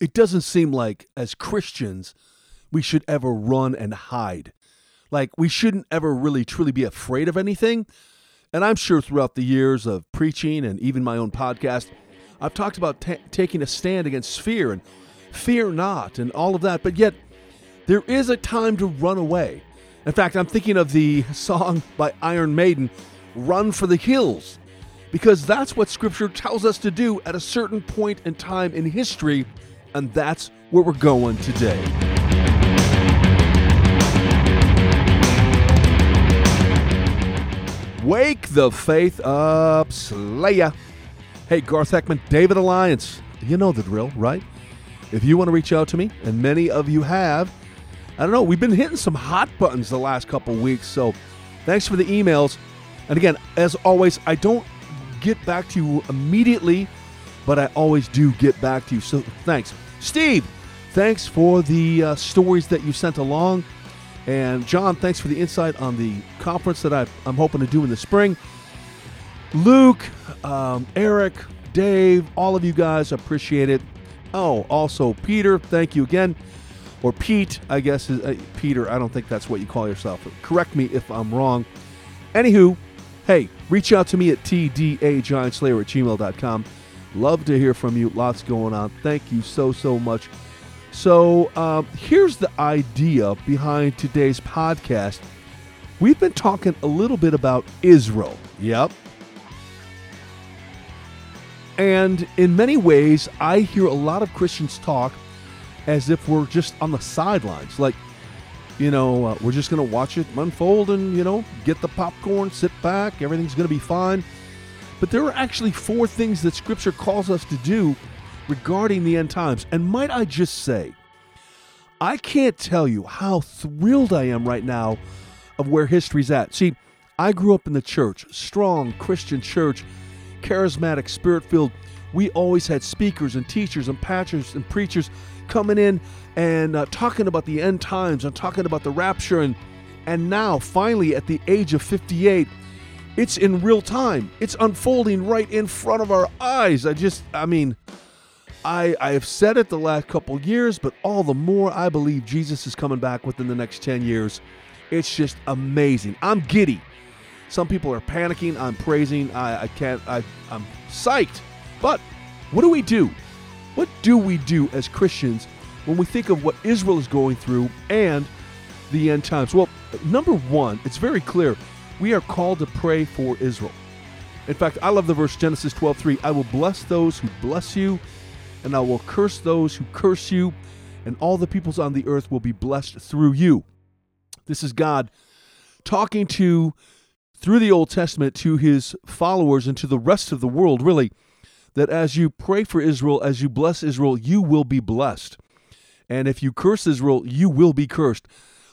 it doesn't seem like as Christians we should ever run and hide. Like we shouldn't ever really truly be afraid of anything. And I'm sure throughout the years of preaching and even my own podcast, I've talked about t- taking a stand against fear and fear not and all of that. But yet, there is a time to run away. In fact, I'm thinking of the song by Iron Maiden, Run for the Hills, because that's what Scripture tells us to do at a certain point in time in history, and that's where we're going today. Wake the faith up, Slayer. Hey, Garth Heckman, David Alliance. You know the drill, right? If you want to reach out to me, and many of you have, I don't know, we've been hitting some hot buttons the last couple weeks, so thanks for the emails. And again, as always, I don't get back to you immediately, but I always do get back to you. So thanks. Steve, thanks for the uh, stories that you sent along. And John, thanks for the insight on the conference that i am hoping to do in the spring. Luke, um, Eric, Dave, all of you guys appreciate it. Oh, also Peter, thank you again. Or Pete, I guess is uh, Peter. I don't think that's what you call yourself. Correct me if I'm wrong. Anywho, hey, reach out to me at tdagiantslayer at gmail.com. Love to hear from you. Lots going on. Thank you so, so much so um, here's the idea behind today's podcast. We've been talking a little bit about Israel. Yep. And in many ways, I hear a lot of Christians talk as if we're just on the sidelines. Like, you know, uh, we're just going to watch it unfold and, you know, get the popcorn, sit back, everything's going to be fine. But there are actually four things that Scripture calls us to do regarding the end times. And might I just say, I can't tell you how thrilled I am right now of where history's at. See, I grew up in the church, strong Christian church, charismatic, spirit filled. We always had speakers and teachers and pastors and preachers coming in and uh, talking about the end times and talking about the rapture. And, and now, finally, at the age of 58, it's in real time. It's unfolding right in front of our eyes. I just, I mean, I, I have said it the last couple years, but all the more I believe Jesus is coming back within the next 10 years. It's just amazing. I'm giddy. Some people are panicking. I'm praising. I, I can't, I, I'm psyched. But what do we do? What do we do as Christians when we think of what Israel is going through and the end times? Well, number one, it's very clear. We are called to pray for Israel. In fact, I love the verse Genesis 12:3. I will bless those who bless you and I will curse those who curse you, and all the peoples on the earth will be blessed through you. This is God talking to, through the Old Testament, to his followers and to the rest of the world, really, that as you pray for Israel, as you bless Israel, you will be blessed. And if you curse Israel, you will be cursed.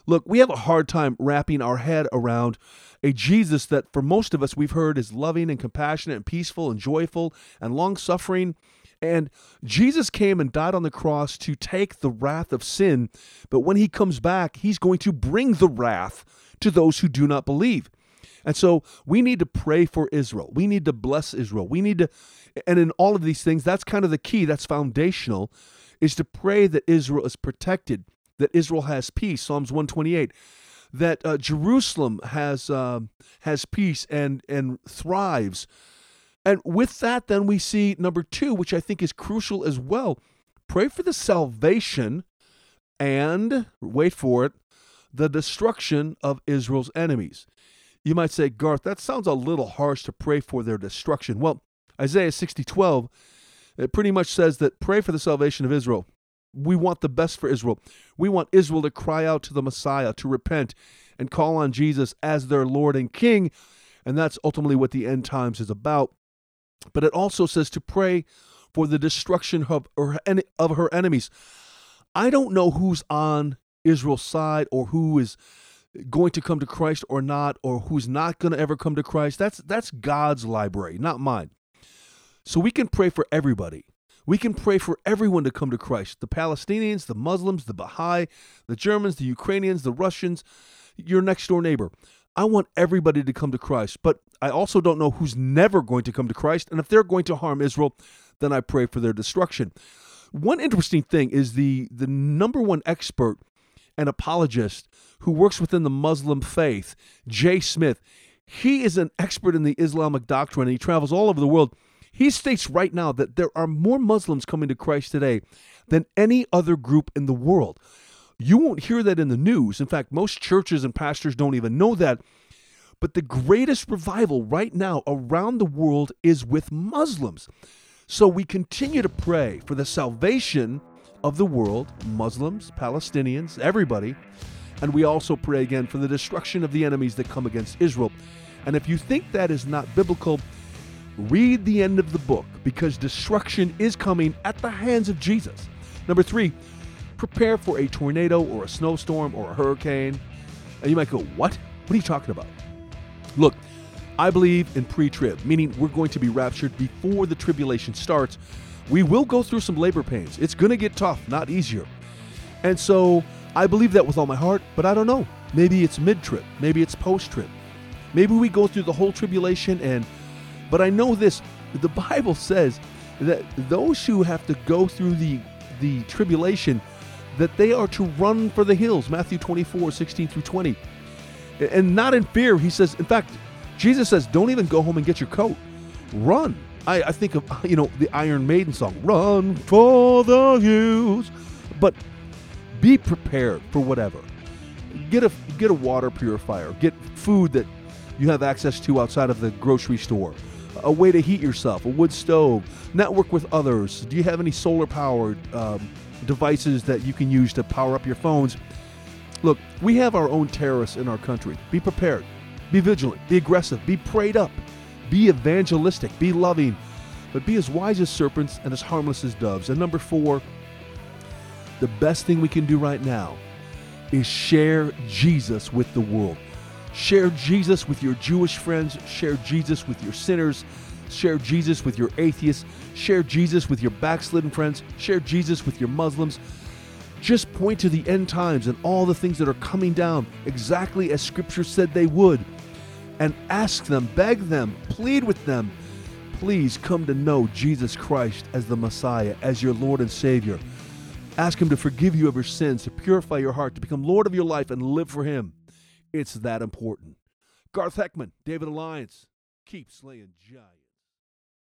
Look, we have a hard time wrapping our head around a Jesus that for most of us we've heard is loving and compassionate and peaceful and joyful and long suffering and Jesus came and died on the cross to take the wrath of sin, but when he comes back, he's going to bring the wrath to those who do not believe. And so we need to pray for Israel. We need to bless Israel. We need to, and in all of these things, that's kind of the key, that's foundational, is to pray that Israel is protected, that Israel has peace. Psalms 128 that uh, Jerusalem has uh, has peace and and thrives, and with that, then we see number two, which I think is crucial as well pray for the salvation and, wait for it, the destruction of Israel's enemies. You might say, Garth, that sounds a little harsh to pray for their destruction. Well, Isaiah 60 12, it pretty much says that pray for the salvation of Israel. We want the best for Israel. We want Israel to cry out to the Messiah, to repent, and call on Jesus as their Lord and King. And that's ultimately what the end times is about. But it also says to pray for the destruction of her, of her enemies. I don't know who's on Israel's side or who is going to come to Christ or not, or who's not going to ever come to Christ. That's that's God's library, not mine. So we can pray for everybody. We can pray for everyone to come to Christ the Palestinians, the Muslims, the Baha'i, the Germans, the Ukrainians, the Russians, your next door neighbor. I want everybody to come to Christ, but I also don't know who's never going to come to Christ. And if they're going to harm Israel, then I pray for their destruction. one interesting thing is the the number one expert and apologist who works within the Muslim faith, Jay Smith. He is an expert in the Islamic doctrine and he travels all over the world. He states right now that there are more Muslims coming to Christ today than any other group in the world. You won't hear that in the news. In fact, most churches and pastors don't even know that. But the greatest revival right now around the world is with Muslims. So we continue to pray for the salvation of the world, Muslims, Palestinians, everybody. And we also pray again for the destruction of the enemies that come against Israel. And if you think that is not biblical, read the end of the book because destruction is coming at the hands of Jesus. Number three, prepare for a tornado or a snowstorm or a hurricane. And you might go, What? What are you talking about? Look, I believe in pre trib, meaning we're going to be raptured before the tribulation starts. We will go through some labor pains. It's going to get tough, not easier. And so I believe that with all my heart, but I don't know. Maybe it's mid trib, maybe it's post trib. Maybe we go through the whole tribulation and but I know this the Bible says that those who have to go through the the tribulation that they are to run for the hills matthew 24 16 through 20 and not in fear. He says in fact jesus says don't even go home and get your coat. Run. I, I think of you know the iron maiden song run for the hills. But be prepared for whatever. Get a get a water purifier. Get food that you have access to outside of the grocery store a way to heat yourself, a wood stove, network with others. Do you have any solar powered um, devices that you can use to power up your phones? Look, we have our own terrorists in our country. Be prepared, be vigilant, be aggressive, be prayed up, be evangelistic, be loving, but be as wise as serpents and as harmless as doves. And number four, the best thing we can do right now is share Jesus with the world. Share Jesus with your Jewish friends. Share Jesus with your sinners. Share Jesus with your atheists. Share Jesus with your backslidden friends. Share Jesus with your Muslims. Just point to the end times and all the things that are coming down exactly as Scripture said they would. And ask them, beg them, plead with them. Please come to know Jesus Christ as the Messiah, as your Lord and Savior. Ask Him to forgive you of your sins, to purify your heart, to become Lord of your life, and live for Him. It's that important. Garth Heckman, David Alliance, keep slaying giants.